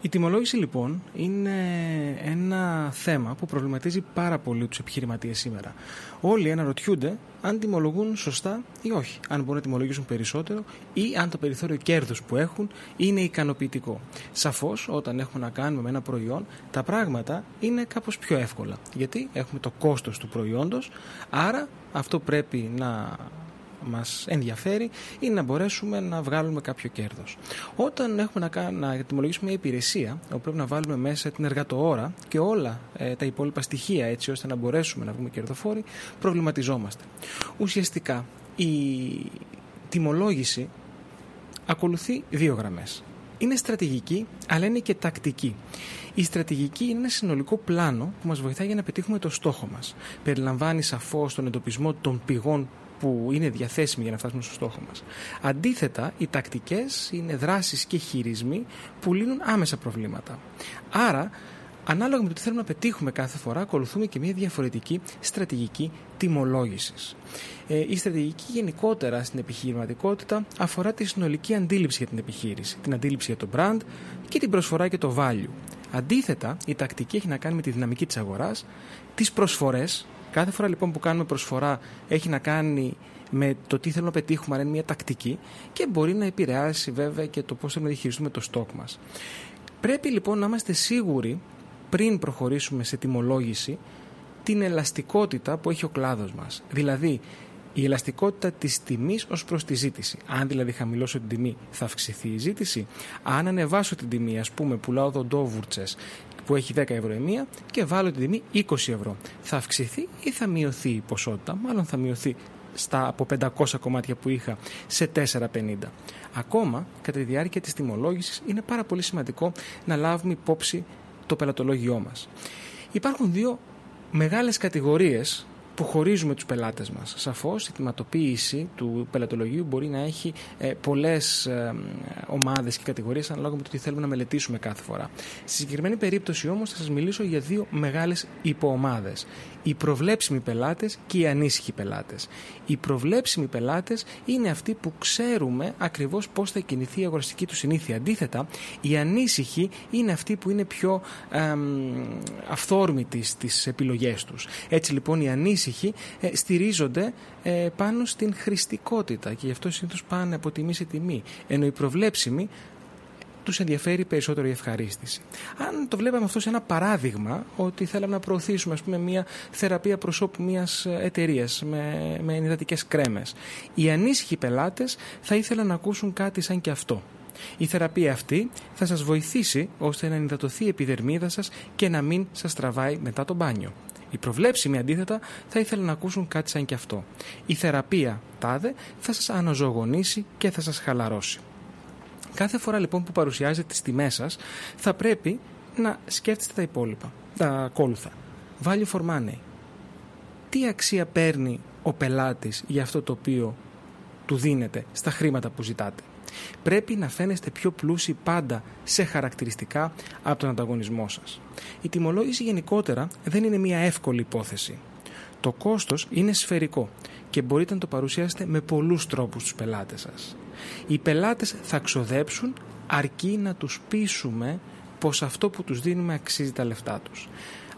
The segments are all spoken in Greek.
Η τιμολόγηση λοιπόν είναι ένα θέμα που προβληματίζει πάρα πολύ τους επιχειρηματίες σήμερα. Όλοι αναρωτιούνται αν τιμολογούν σωστά ή όχι. Αν μπορούν να τιμολογήσουν περισσότερο ή αν το περιθώριο κέρδους που έχουν είναι ικανοποιητικό. Σαφώς όταν έχουμε να κάνουμε με ένα προϊόν τα πράγματα είναι κάπως πιο εύκολα. Γιατί έχουμε το κόστος του προϊόντος άρα αυτό πρέπει να μας ενδιαφέρει είναι να μπορέσουμε να βγάλουμε κάποιο κέρδος. Όταν έχουμε να, να τιμολογήσουμε μια υπηρεσία όπου πρέπει να βάλουμε μέσα την εργατοόρα και όλα ε, τα υπόλοιπα στοιχεία έτσι ώστε να μπορέσουμε να βγούμε κερδοφόροι προβληματιζόμαστε. Ουσιαστικά η τιμολόγηση ακολουθεί δύο γραμμές. Είναι στρατηγική αλλά είναι και τακτική. Η στρατηγική είναι ένα συνολικό πλάνο που μας βοηθάει για να πετύχουμε το στόχο μας. Περιλαμβάνει σαφώς τον εντοπισμό των πηγών που είναι διαθέσιμη για να φτάσουμε στο στόχο μας. Αντίθετα, οι τακτικές είναι δράσεις και χειρισμοί που λύνουν άμεσα προβλήματα. Άρα, ανάλογα με το τι θέλουμε να πετύχουμε κάθε φορά, ακολουθούμε και μια διαφορετική στρατηγική τιμολόγησης. Ε, η στρατηγική γενικότερα στην επιχειρηματικότητα αφορά τη συνολική αντίληψη για την επιχείρηση, την αντίληψη για το brand και την προσφορά και το value. Αντίθετα, η τακτική έχει να κάνει με τη δυναμική της αγοράς, τις προσφορές Κάθε φορά λοιπόν που κάνουμε προσφορά έχει να κάνει με το τι θέλουμε να πετύχουμε, αν είναι μια τακτική και μπορεί να επηρεάσει βέβαια και το πώς θέλουμε να διαχειριστούμε το στόκ μας. Πρέπει λοιπόν να είμαστε σίγουροι πριν προχωρήσουμε σε τιμολόγηση την ελαστικότητα που έχει ο κλάδος μας. Δηλαδή η ελαστικότητα της τιμής ως προς τη ζήτηση. Αν δηλαδή χαμηλώσω την τιμή θα αυξηθεί η ζήτηση. Αν ανεβάσω την τιμή, ας πούμε πουλάω δοντόβουρτσες που έχει 10 ευρώ η μία και βάλω την τιμή 20 ευρώ. Θα αυξηθεί ή θα μειωθεί η ποσότητα; Μάλλον θα μειωθεί στα από 500 κομμάτια που είχα σε 4,50. Ακόμα, κατά τη διάρκεια της τιμολόγησης, είναι πάρα πολύ σημαντικό να λάβουμε υπόψη το πελατολόγιό μας. Υπάρχουν δύο μεγάλες κατηγορίες που χωρίζουμε τους πελάτες μας. Σαφώς η θυματοποίηση του πελατολογίου μπορεί να έχει ε, πολλές ε, ομάδες και κατηγορίες ανάλογα με το τι θέλουμε να μελετήσουμε κάθε φορά. Στη συγκεκριμένη περίπτωση όμως θα σας μιλήσω για δύο μεγάλες υποομάδες. Οι προβλέψιμοι πελάτες και οι ανήσυχοι πελάτες. Οι προβλέψιμοι πελάτες είναι αυτοί που ξέρουμε ακριβώς πώς θα κινηθεί η αγοραστική του συνήθεια. Αντίθετα, οι ανήσυχοι είναι αυτοί που είναι πιο ε, αυθόρμητοι στις επιλογές τους. Έτσι λοιπόν οι ανήσυχοι ε, στηρίζονται ε, πάνω στην χρηστικότητα και γι' αυτό συνήθως πάνε από τιμή σε τιμή. Ενώ οι προβλέψιμοι τους ενδιαφέρει περισσότερο η ευχαρίστηση. Αν το βλέπαμε αυτό σε ένα παράδειγμα, ότι θέλαμε να προωθήσουμε ας πούμε, μια θεραπεία προσώπου μιας εταιρείας με, με ενυδατικές κρέμες, οι ανήσυχοι πελάτες θα ήθελαν να ακούσουν κάτι σαν και αυτό. Η θεραπεία αυτή θα σας βοηθήσει ώστε να ενυδατωθεί η επιδερμίδα σας και να μην σας τραβάει μετά το μπάνιο. Οι προβλέψιμοι αντίθετα θα ήθελαν να ακούσουν κάτι σαν και αυτό. Η θεραπεία τάδε θα σας αναζωογονήσει και θα σας χαλαρώσει. Κάθε φορά λοιπόν που παρουσιάζετε τις τιμές σας θα πρέπει να σκέφτεστε τα υπόλοιπα, τα ακόλουθα. Value for money. Τι αξία παίρνει ο πελάτης για αυτό το οποίο του δίνετε στα χρήματα που ζητάτε; Πρέπει να φαίνεστε πιο πλούσιοι πάντα σε χαρακτηριστικά από τον ανταγωνισμό σας. Η τιμολόγηση γενικότερα δεν είναι μια εύκολη υπόθεση. Το κόστος είναι σφαιρικό και μπορείτε να το παρουσιάσετε με πολλούς τρόπους στους πελάτες σας. Οι πελάτες θα ξοδέψουν αρκεί να τους πείσουμε πως αυτό που τους δίνουμε αξίζει τα λεφτά τους.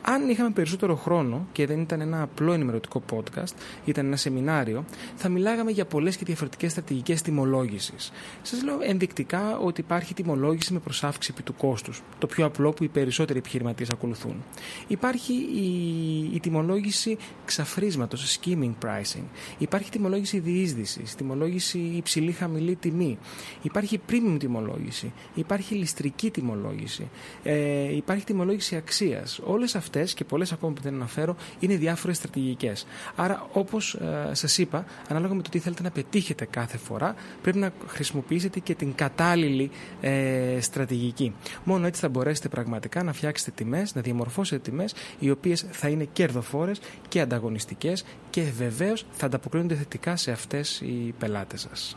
Αν είχαμε περισσότερο χρόνο και δεν ήταν ένα απλό ενημερωτικό podcast, ήταν ένα σεμινάριο, θα μιλάγαμε για πολλές και διαφορετικές στρατηγικές τιμολόγησης. Σας λέω ενδεικτικά ότι υπάρχει τιμολόγηση με προσάυξη επί του κόστους, το πιο απλό που οι περισσότεροι επιχειρηματίες ακολουθούν. Υπάρχει η, η τιμολόγηση ξαφρίσματος, skimming pricing. Υπάρχει τιμολόγηση διείσδυσης, τιμολόγηση υψηλή-χαμηλή τιμή. Υπάρχει premium τιμολόγηση. Υπάρχει ληστρική τιμολόγηση. Ε, υπάρχει τιμολόγηση αξίας. Όλες αυτέ αυτές και πολλές ακόμα που δεν αναφέρω είναι διάφορες στρατηγικές. Άρα, όπως ε, σας είπα, ανάλογα με το τι θέλετε να πετύχετε κάθε φορά, πρέπει να χρησιμοποιήσετε και την κατάλληλη ε, στρατηγική. Μόνο έτσι θα μπορέσετε πραγματικά να φτιάξετε τιμές, να διαμορφώσετε τιμές οι οποίες θα είναι κερδοφόρες και ανταγωνιστικές και βεβαίως θα ανταποκρίνονται θετικά σε αυτές οι πελάτες σας.